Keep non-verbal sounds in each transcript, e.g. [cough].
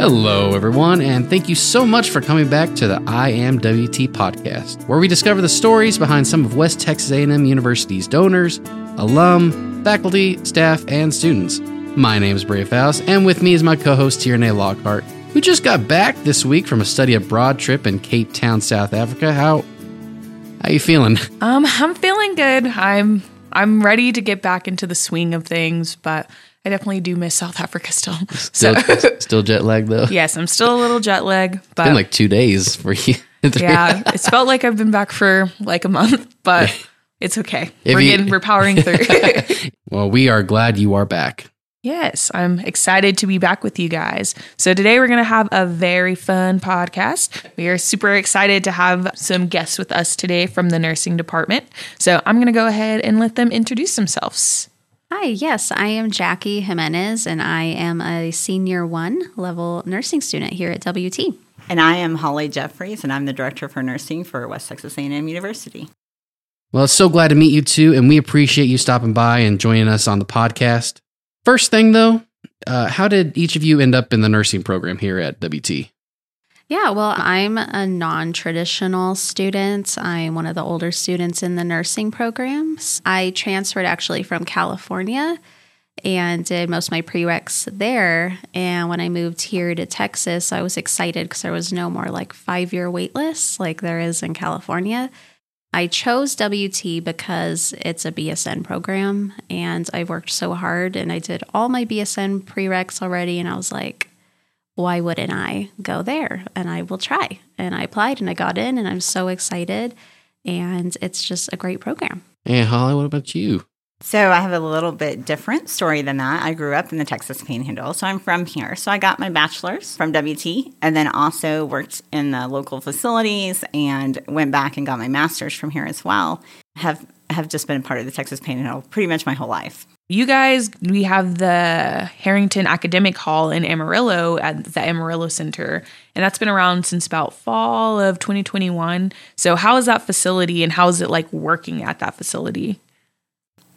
Hello, everyone, and thank you so much for coming back to the I Am WT podcast, where we discover the stories behind some of West Texas A&M University's donors, alum, faculty, staff, and students. My name is Brae Foust, and with me is my co-host Tierney Lockhart, who just got back this week from a study abroad trip in Cape Town, South Africa. How how you feeling? [laughs] Um, I'm feeling good. I'm I'm ready to get back into the swing of things, but I definitely do miss South Africa still. [laughs] Still, [laughs] still jet lagged though. yes, I'm still a little jet lag, but Been like two days for you. [laughs] yeah, it's felt like I've been back for like a month, but it's okay. If we're you- getting we're powering through. well, we are glad you are back. Yes, I'm excited to be back with you guys. So, today we're going to have a very fun podcast. We are super excited to have some guests with us today from the nursing department. So, I'm going to go ahead and let them introduce themselves. Hi, yes, I am Jackie Jimenez, and I am a senior one level nursing student here at WT. And I am Holly Jeffreys, and I'm the director for nursing for West Texas A&M University. Well, it's so glad to meet you too, and we appreciate you stopping by and joining us on the podcast. First thing though, uh, how did each of you end up in the nursing program here at WT? Yeah, well, I'm a non traditional student. I'm one of the older students in the nursing programs. I transferred actually from California and did most of my prereqs there. And when I moved here to Texas, I was excited because there was no more like five year wait lists like there is in California. I chose WT because it's a BSN program and I worked so hard and I did all my BSN prereqs already. And I was like, why wouldn't I go there? And I will try. And I applied and I got in and I'm so excited. And it's just a great program. And Holly, what about you? So I have a little bit different story than that. I grew up in the Texas Panhandle, so I'm from here. So I got my bachelor's from WT and then also worked in the local facilities and went back and got my master's from here as well. Have have just been a part of the Texas Panhandle pretty much my whole life. You guys, we have the Harrington Academic Hall in Amarillo at the Amarillo Center, and that's been around since about fall of 2021. So, how is that facility and how is it like working at that facility?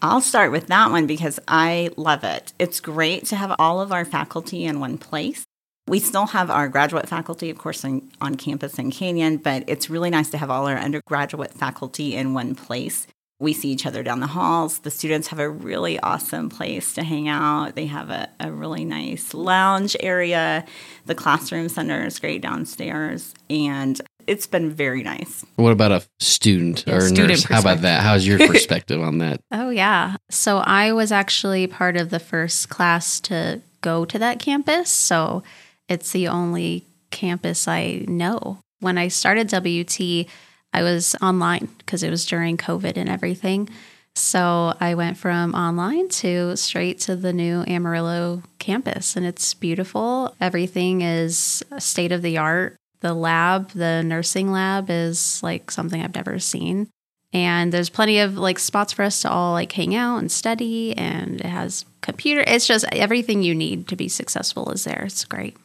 I'll start with that one because I love it. It's great to have all of our faculty in one place. We still have our graduate faculty, of course, on, on campus in Canyon, but it's really nice to have all our undergraduate faculty in one place. We see each other down the halls. The students have a really awesome place to hang out. They have a, a really nice lounge area. The classroom center is great downstairs, and it's been very nice. What about a student or a student nurse? How about that? How's your [laughs] perspective on that? Oh, yeah. So I was actually part of the first class to go to that campus. So it's the only campus I know. When I started WT, I was online because it was during COVID and everything. So I went from online to straight to the new Amarillo campus, and it's beautiful. Everything is state of the art. The lab, the nursing lab, is like something I've never seen. And there's plenty of like spots for us to all like hang out and study, and it has computer. It's just everything you need to be successful is there. It's great.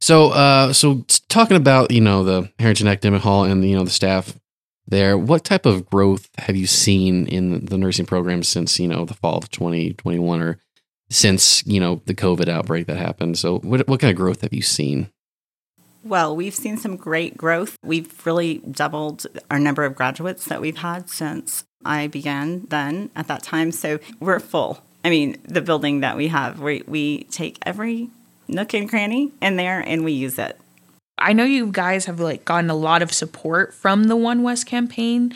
So, uh, so talking about you know the Harrington Academic Hall and you know the staff there, what type of growth have you seen in the nursing program since you know the fall of 2021 or since you know the COVID outbreak that happened? So, what what kind of growth have you seen? Well, we've seen some great growth. We've really doubled our number of graduates that we've had since I began then at that time. So we're full. I mean, the building that we have, we, we take every nook and cranny in there and we use it. I know you guys have like gotten a lot of support from the One West campaign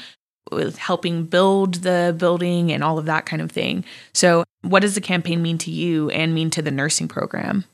with helping build the building and all of that kind of thing. So, what does the campaign mean to you and mean to the nursing program?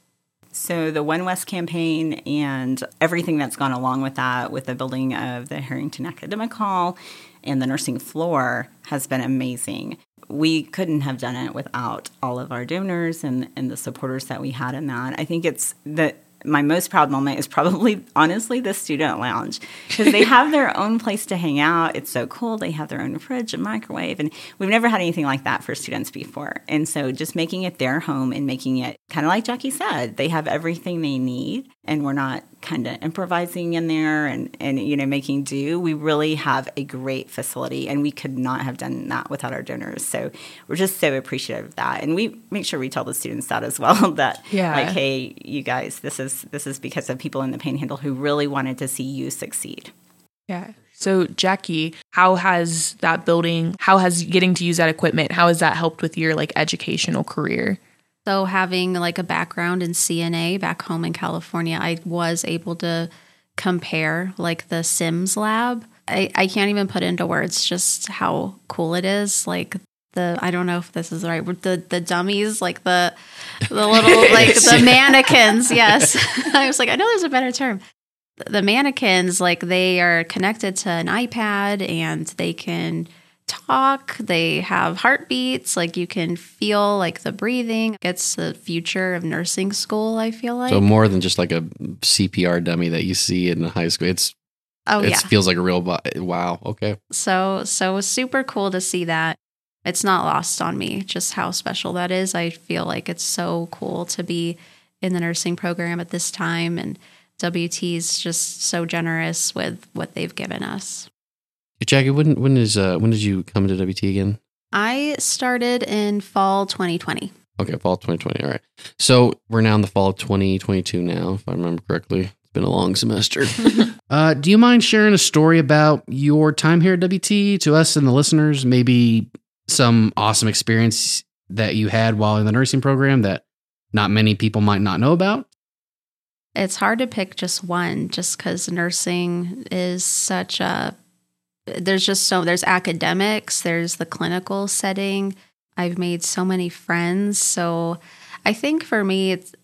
So the One West campaign and everything that's gone along with that, with the building of the Harrington Academic Hall and the nursing floor, has been amazing. We couldn't have done it without all of our donors and, and the supporters that we had in that. I think it's the my most proud moment is probably [laughs] honestly the student lounge because they have their own place to hang out. It's so cool. They have their own fridge and microwave, and we've never had anything like that for students before. And so just making it their home and making it kind of like Jackie said, they have everything they need and we're not kind of improvising in there and, and you know making do we really have a great facility and we could not have done that without our donors so we're just so appreciative of that and we make sure we tell the students that as [laughs] well that Yeah. like hey you guys this is this is because of people in the panhandle who really wanted to see you succeed Yeah. So, Jackie, how has that building, how has getting to use that equipment, how has that helped with your like educational career? So, having like a background in CNA back home in California, I was able to compare like the Sims lab. I, I can't even put into words just how cool it is. Like, the I don't know if this is the right word. The the dummies, like the the little [laughs] like the mannequins. [laughs] Yes, [laughs] I was like, I know there's a better term. The mannequins, like they are connected to an iPad and they can talk they have heartbeats like you can feel like the breathing it's the future of nursing school i feel like So more than just like a CPR dummy that you see in high school. It's oh it yeah feels like a real bo- wow. Okay. so so super cool to see that it's not lost on me just how special that is i feel like it's so cool to be in the nursing program at this time and wt is just so generous with what they've given us Jackie, when when is uh when did you come to WT again? i started in fall 2020 Okay, fall 2020. All right. So we're now in the fall of 2022 now, if I remember correctly. It's been a long semester. [laughs] [laughs] uh, do you mind sharing a story about your time here at WT to us and the listeners? Maybe some awesome experience that you had while in the nursing program that not many people might not know about? it's hard to pick just one just because nursing is such a there's just so there's academics there's the clinical setting. I've made so many friends. So i think for me it's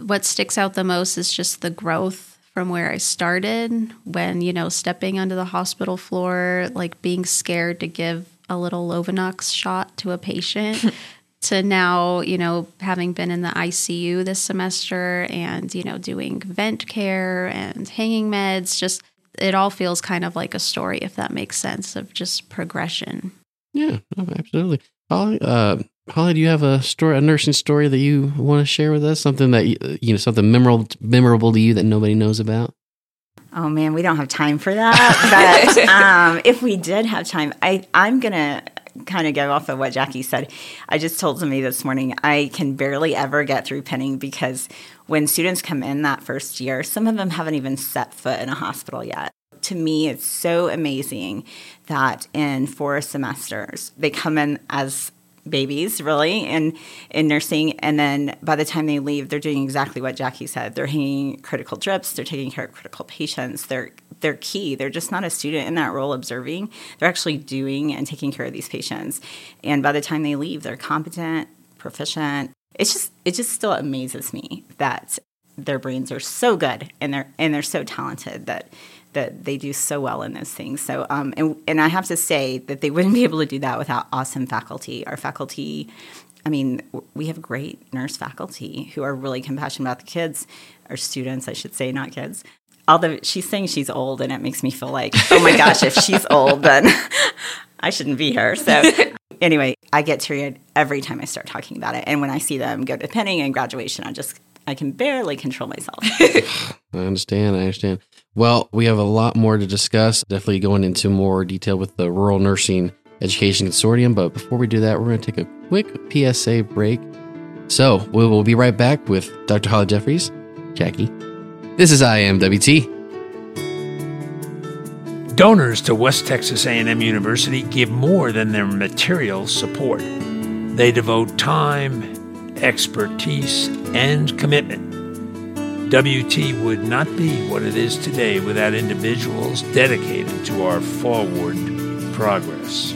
what sticks out the most is just the growth from where i started when you know stepping onto the hospital floor like being scared to give a little lovenox shot to a patient [laughs] to now, you know, having been in the ICU this semester and, you know, doing vent care and hanging meds, just it all feels kind of like a story, if that makes sense, of just progression. Yeah, oh, absolutely. Holly, uh, Holly, do you have a story, a nursing story that you want to share with us? Something that you, you know, something memorable, memorable to you that nobody knows about? Oh man, we don't have time for that. But [laughs] um, if we did have time, I, I'm going to kind of go off of what Jackie said. I just told somebody this morning I can barely ever get through pinning because when students come in that first year, some of them haven't even set foot in a hospital yet. To me, it's so amazing that in four semesters, they come in as babies really in in nursing and then by the time they leave they're doing exactly what Jackie said they're hanging critical drips they're taking care of critical patients they're they're key they're just not a student in that role observing they're actually doing and taking care of these patients and by the time they leave they're competent proficient it's just it just still amazes me that their brains are so good and they're and they're so talented that that they do so well in those things. So, um, and, and I have to say that they wouldn't be able to do that without awesome faculty. Our faculty, I mean, we have great nurse faculty who are really compassionate about the kids, or students, I should say, not kids. Although she's saying she's old, and it makes me feel like, oh my gosh, if she's old, then [laughs] I shouldn't be here. So, [laughs] anyway, I get teary every time I start talking about it. And when I see them go to pinning and graduation, I just, I can barely control myself. [laughs] I understand. I understand. Well, we have a lot more to discuss. Definitely going into more detail with the Rural Nursing Education Consortium. But before we do that, we're going to take a quick PSA break. So we will be right back with Dr. Holly Jeffreys, Jackie. This is IMWT. Donors to West Texas A&M University give more than their material support. They devote time, expertise, and commitment. WT would not be what it is today without individuals dedicated to our forward progress.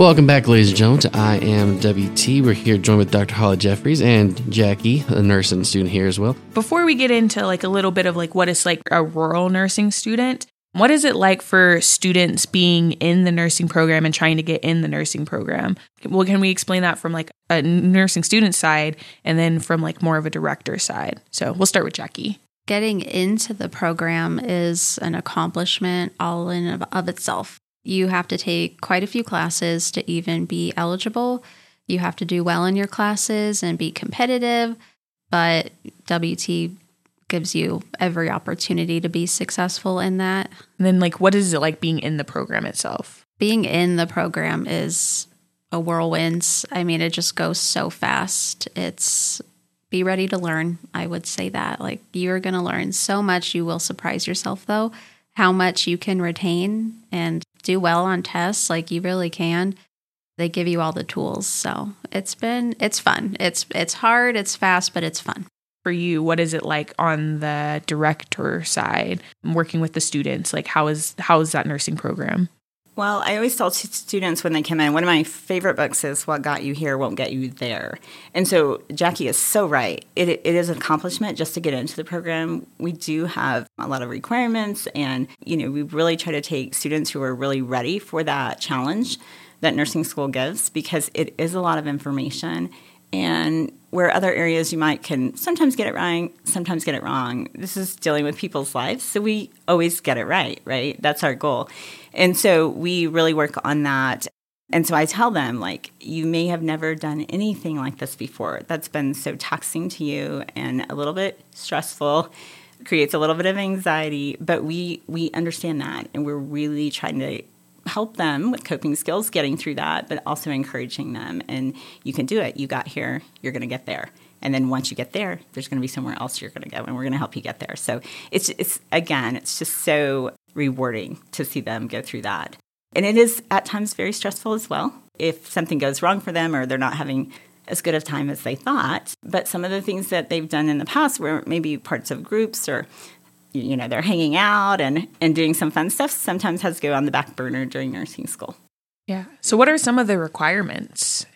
Welcome back, ladies and gentlemen, to I Am WT. We're here joined with Dr. Holly Jeffreys and Jackie, a nurse and student here as well. Before we get into like a little bit of like what it's like a rural nursing student, what is it like for students being in the nursing program and trying to get in the nursing program? Well, can we explain that from like a nursing student side and then from like more of a director side? So we'll start with Jackie. getting into the program is an accomplishment all in of, of itself. You have to take quite a few classes to even be eligible. You have to do well in your classes and be competitive, but WT gives you every opportunity to be successful in that. And then, like, what is it like being in the program itself? Being in the program is a whirlwind. I mean, it just goes so fast. It's be ready to learn. I would say that. Like, you're going to learn so much. You will surprise yourself, though, how much you can retain and do well on tests. Like, you really can. They give you all the tools. So it's been, it's fun. It's, it's hard, it's fast, but it's fun for you what is it like on the director side working with the students like how is how is that nursing program well, I always tell students when they come in, one of my favorite books is What Got You Here Won't Get You There. And so Jackie is so right. It, it is an accomplishment just to get into the program. We do have a lot of requirements, and, you know, we really try to take students who are really ready for that challenge that nursing school gives because it is a lot of information and where other areas you might can sometimes get it right, sometimes get it wrong. This is dealing with people's lives, so we always get it right, right? That's our goal. And so we really work on that. And so I tell them, like, you may have never done anything like this before. That's been so taxing to you and a little bit stressful, creates a little bit of anxiety, but we we understand that and we're really trying to help them with coping skills getting through that, but also encouraging them. And you can do it. You got here, you're going to get there. And then once you get there, there's going to be somewhere else you're going to go, and we're going to help you get there. So it's, it's again, it's just so rewarding to see them go through that. And it is at times very stressful as well if something goes wrong for them or they're not having as good of time as they thought. But some of the things that they've done in the past were maybe parts of groups or you know they're hanging out and and doing some fun stuff sometimes has to go on the back burner during nursing school. Yeah. So what are some of the requirements?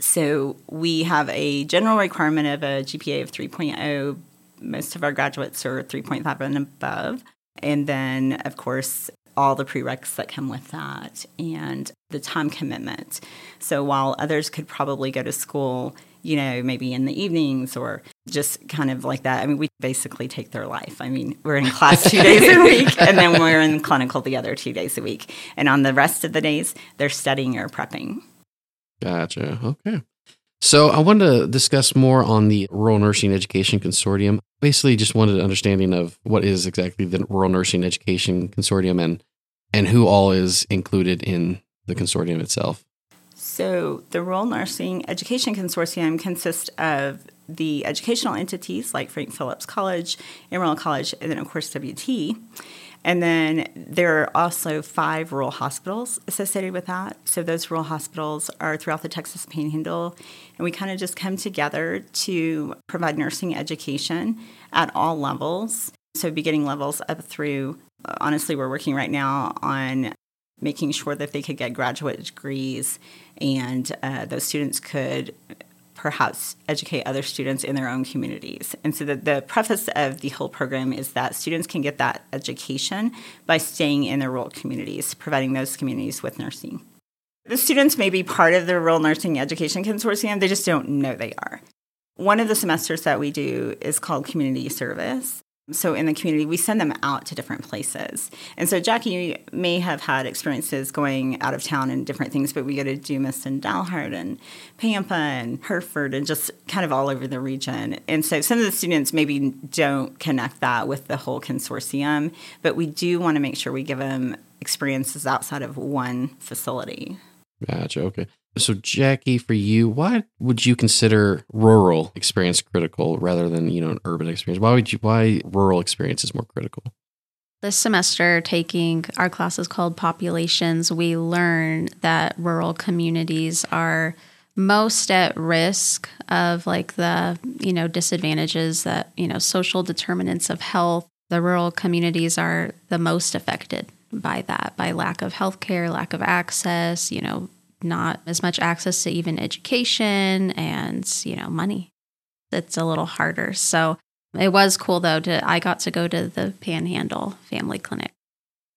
So we have a general requirement of a gpa of 3.0 most of our graduates are 3.5 and above. And then of course all the prereqs that come with that and the time commitment. So while others could probably go to school you know, maybe in the evenings or just kind of like that. I mean, we basically take their life. I mean, we're in class two days a [laughs] week and then we're in clinical the other two days a week. And on the rest of the days, they're studying or prepping. Gotcha. Okay. So I wanted to discuss more on the Rural Nursing Education Consortium. Basically, just wanted an understanding of what is exactly the Rural Nursing Education Consortium and and who all is included in the consortium itself. So, the Rural Nursing Education Consortium consists of the educational entities like Frank Phillips College, Amarillo College, and then, of course, WT. And then there are also five rural hospitals associated with that. So those rural hospitals are throughout the Texas Panhandle. And we kind of just come together to provide nursing education at all levels. So beginning levels up through, honestly, we're working right now on making sure that they could get graduate degrees and uh, those students could perhaps educate other students in their own communities. And so the, the preface of the whole program is that students can get that education by staying in their rural communities, providing those communities with nursing. The students may be part of the Rural Nursing Education Consortium, they just don't know they are. One of the semesters that we do is called Community Service. So in the community, we send them out to different places. And so Jackie may have had experiences going out of town and different things, but we go to Dumas and Dalhart and Pampa and Hereford and just kind of all over the region. And so some of the students maybe don't connect that with the whole consortium, but we do want to make sure we give them experiences outside of one facility. Gotcha. Okay. So, Jackie, for you, why would you consider rural experience critical rather than you know an urban experience? Why would you? Why rural experience is more critical? This semester, taking our classes called populations, we learn that rural communities are most at risk of like the you know disadvantages that you know social determinants of health. The rural communities are the most affected by that, by lack of health care, lack of access, you know, not as much access to even education and, you know, money. It's a little harder. So it was cool though to I got to go to the Panhandle Family Clinic.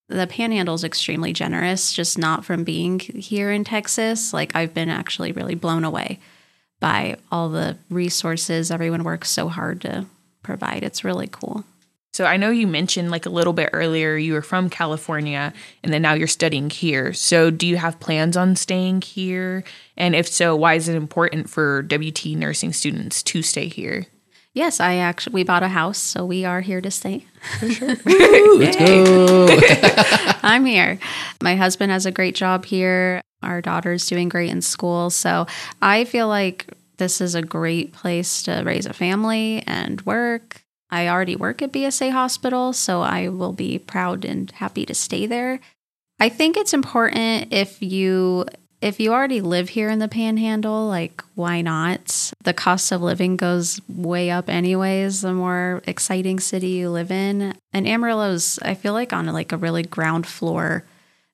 The Panhandle is extremely generous, just not from being here in Texas. Like I've been actually really blown away by all the resources everyone works so hard to provide. It's really cool. So I know you mentioned like a little bit earlier you were from California and then now you're studying here. So do you have plans on staying here? And if so, why is it important for WT nursing students to stay here? Yes, I actually we bought a house, so we are here to stay. [laughs] Ooh, let's go. [laughs] I'm here. My husband has a great job here. Our daughter's doing great in school, so I feel like this is a great place to raise a family and work. I already work at BSA Hospital, so I will be proud and happy to stay there. I think it's important if you if you already live here in the panhandle, like why not? The cost of living goes way up anyways, the more exciting city you live in. And Amarillo's I feel like on like a really ground floor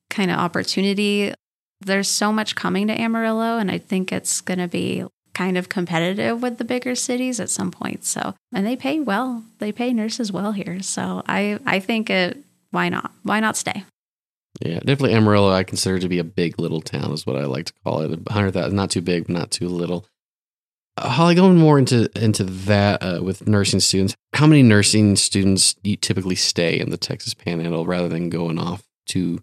kind of opportunity. There's so much coming to Amarillo and I think it's going to be kind of competitive with the bigger cities at some point. So, and they pay well. They pay nurses well here. So, I I think it why not? Why not stay? Yeah, definitely Amarillo. I consider to be a big little town, is what I like to call it. Hundred thousand, not too big, not too little. Uh, Holly, going more into into that uh, with nursing students, how many nursing students typically stay in the Texas Panhandle rather than going off to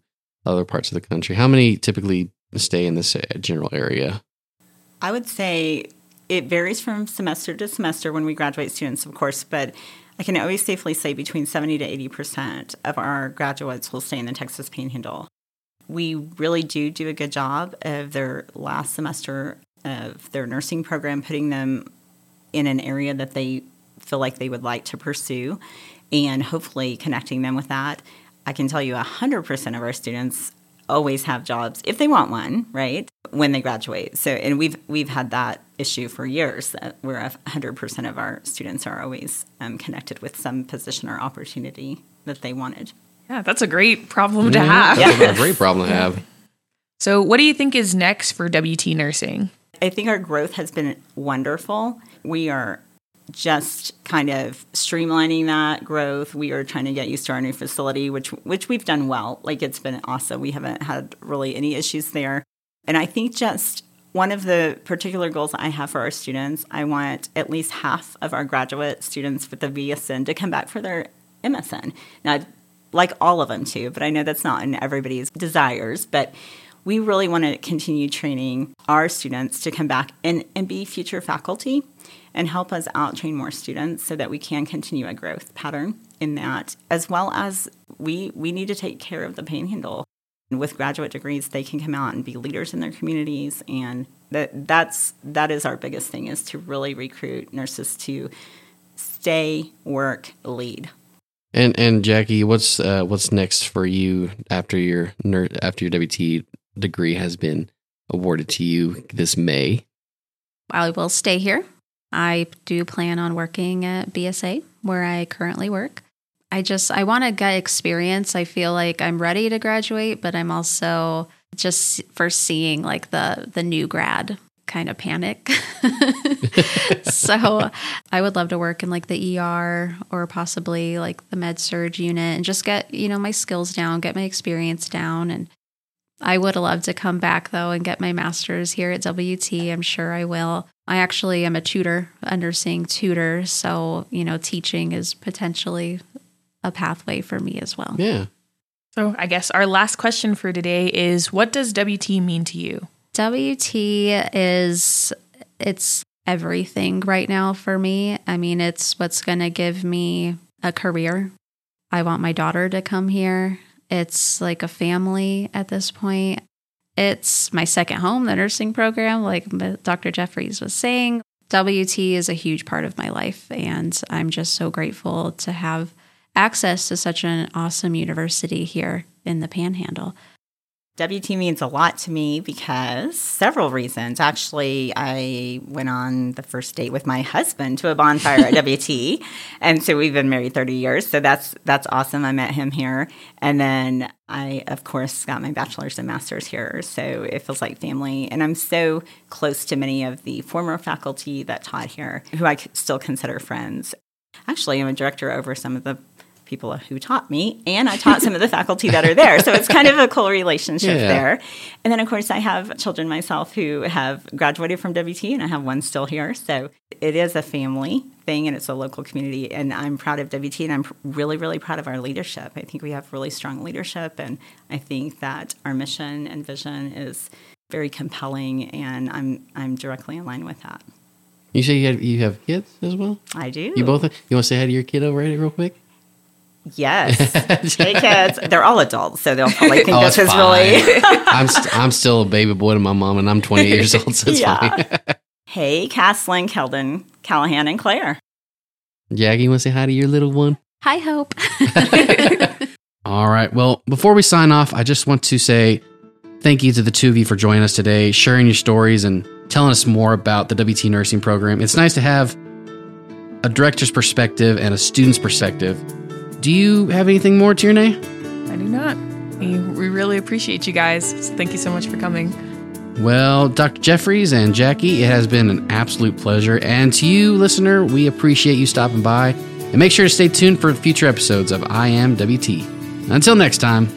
other parts of the country? How many typically stay in this uh, general area? I would say it varies from semester to semester when we graduate students, of course, but I can always safely say between 70 to 80% of our graduates will stay in the Texas Panhandle. We really do do a good job of their last semester of their nursing program, putting them in an area that they feel like they would like to pursue and hopefully connecting them with that. I can tell you 100% of our students always have jobs if they want one, right? When they graduate. So, and we've we've had that issue for years that where 100% of our students are always um, connected with some position or opportunity that they wanted. Yeah, that's a great problem to have. That's a great problem to have. So, what do you think is next for WT nursing? I think our growth has been wonderful. We are just kind of streamlining that growth. We are trying to get used to our new facility, which which we've done well. Like it's been awesome. We haven't had really any issues there. And I think just one of the particular goals I have for our students, I want at least half of our graduate students with the BSN to come back for their MSN. Now, I'd like all of them to, but I know that's not in everybody's desires. But we really want to continue training our students to come back and, and be future faculty and help us out train more students so that we can continue a growth pattern in that, as well as we, we need to take care of the panhandle. And with graduate degrees, they can come out and be leaders in their communities, and that that's that is our biggest thing is to really recruit nurses to stay, work, lead. And and Jackie, what's uh, what's next for you after your ner- after your WT degree has been awarded to you this May? I will stay here I do plan on working at BSA where I currently work. I just I want to get experience. I feel like I'm ready to graduate, but I'm also just foreseeing like the the new grad kind of panic. [laughs] so I would love to work in like the ER or possibly like the med surg unit and just get, you know, my skills down, get my experience down and I would love to come back though and get my master's here at WT. I'm sure I will. I actually am a tutor, a nursing tutor. So, you know, teaching is potentially a pathway for me as well. Yeah. So, I guess our last question for today is what does WT mean to you? WT is it's everything right now for me. I mean, it's what's going to give me a career. I want my daughter to come here. It's like a family at this point. It's my second home, the nursing program, like Dr. Jeffreys was saying. WT is a huge part of my life, and I'm just so grateful to have access to such an awesome university here in the Panhandle. WT means a lot to me because several reasons. Actually, I went on the first date with my husband to a bonfire at [laughs] WT, and so we've been married 30 years. So that's that's awesome. I met him here, and then I, of course, got my bachelor's and master's here. So it feels like family, and I'm so close to many of the former faculty that taught here, who I still consider friends. Actually, I'm a director over some of the people who taught me, and I taught some of the faculty that are there. So it's kind of a cool relationship Yeah. there. And then, of course, I have children myself who have graduated from WT, and I have one still here. So it is a family thing, and it's a local community. And I'm proud of WT, and I'm really, really proud of our leadership. I think we have really strong leadership, and I think that our mission and vision is very compelling, and I'm I'm directly in line with that. You say you have, you have kids as well? I do. You both? You want to say hi to your kid over here real quick? Yes. [laughs] hey, kids. They're all adults, so they'll probably think Oh, this is really. [laughs] I'm st- I'm still a baby boy to my mom, and I'm 28 years old, so it's Yeah. fine. [laughs] hey, Castlin, Keldon, Callahan, and Claire. Jackie, you want to say hi to your little one? Hi, Hope. All right. Well, before we sign off, I just want to say thank you to the two of you for joining us today, sharing your stories, and telling us more about the WT nursing program. It's nice to have a director's perspective and a student's perspective. Do you have anything more, Tierney? I do not. We, we really appreciate you guys. So thank you so much for coming. Well, Dr. Jeffreys and Jackie, it has been an absolute pleasure. And to you, listener, we appreciate you stopping by. And make sure to stay tuned for future episodes of I Am WT. Until next time,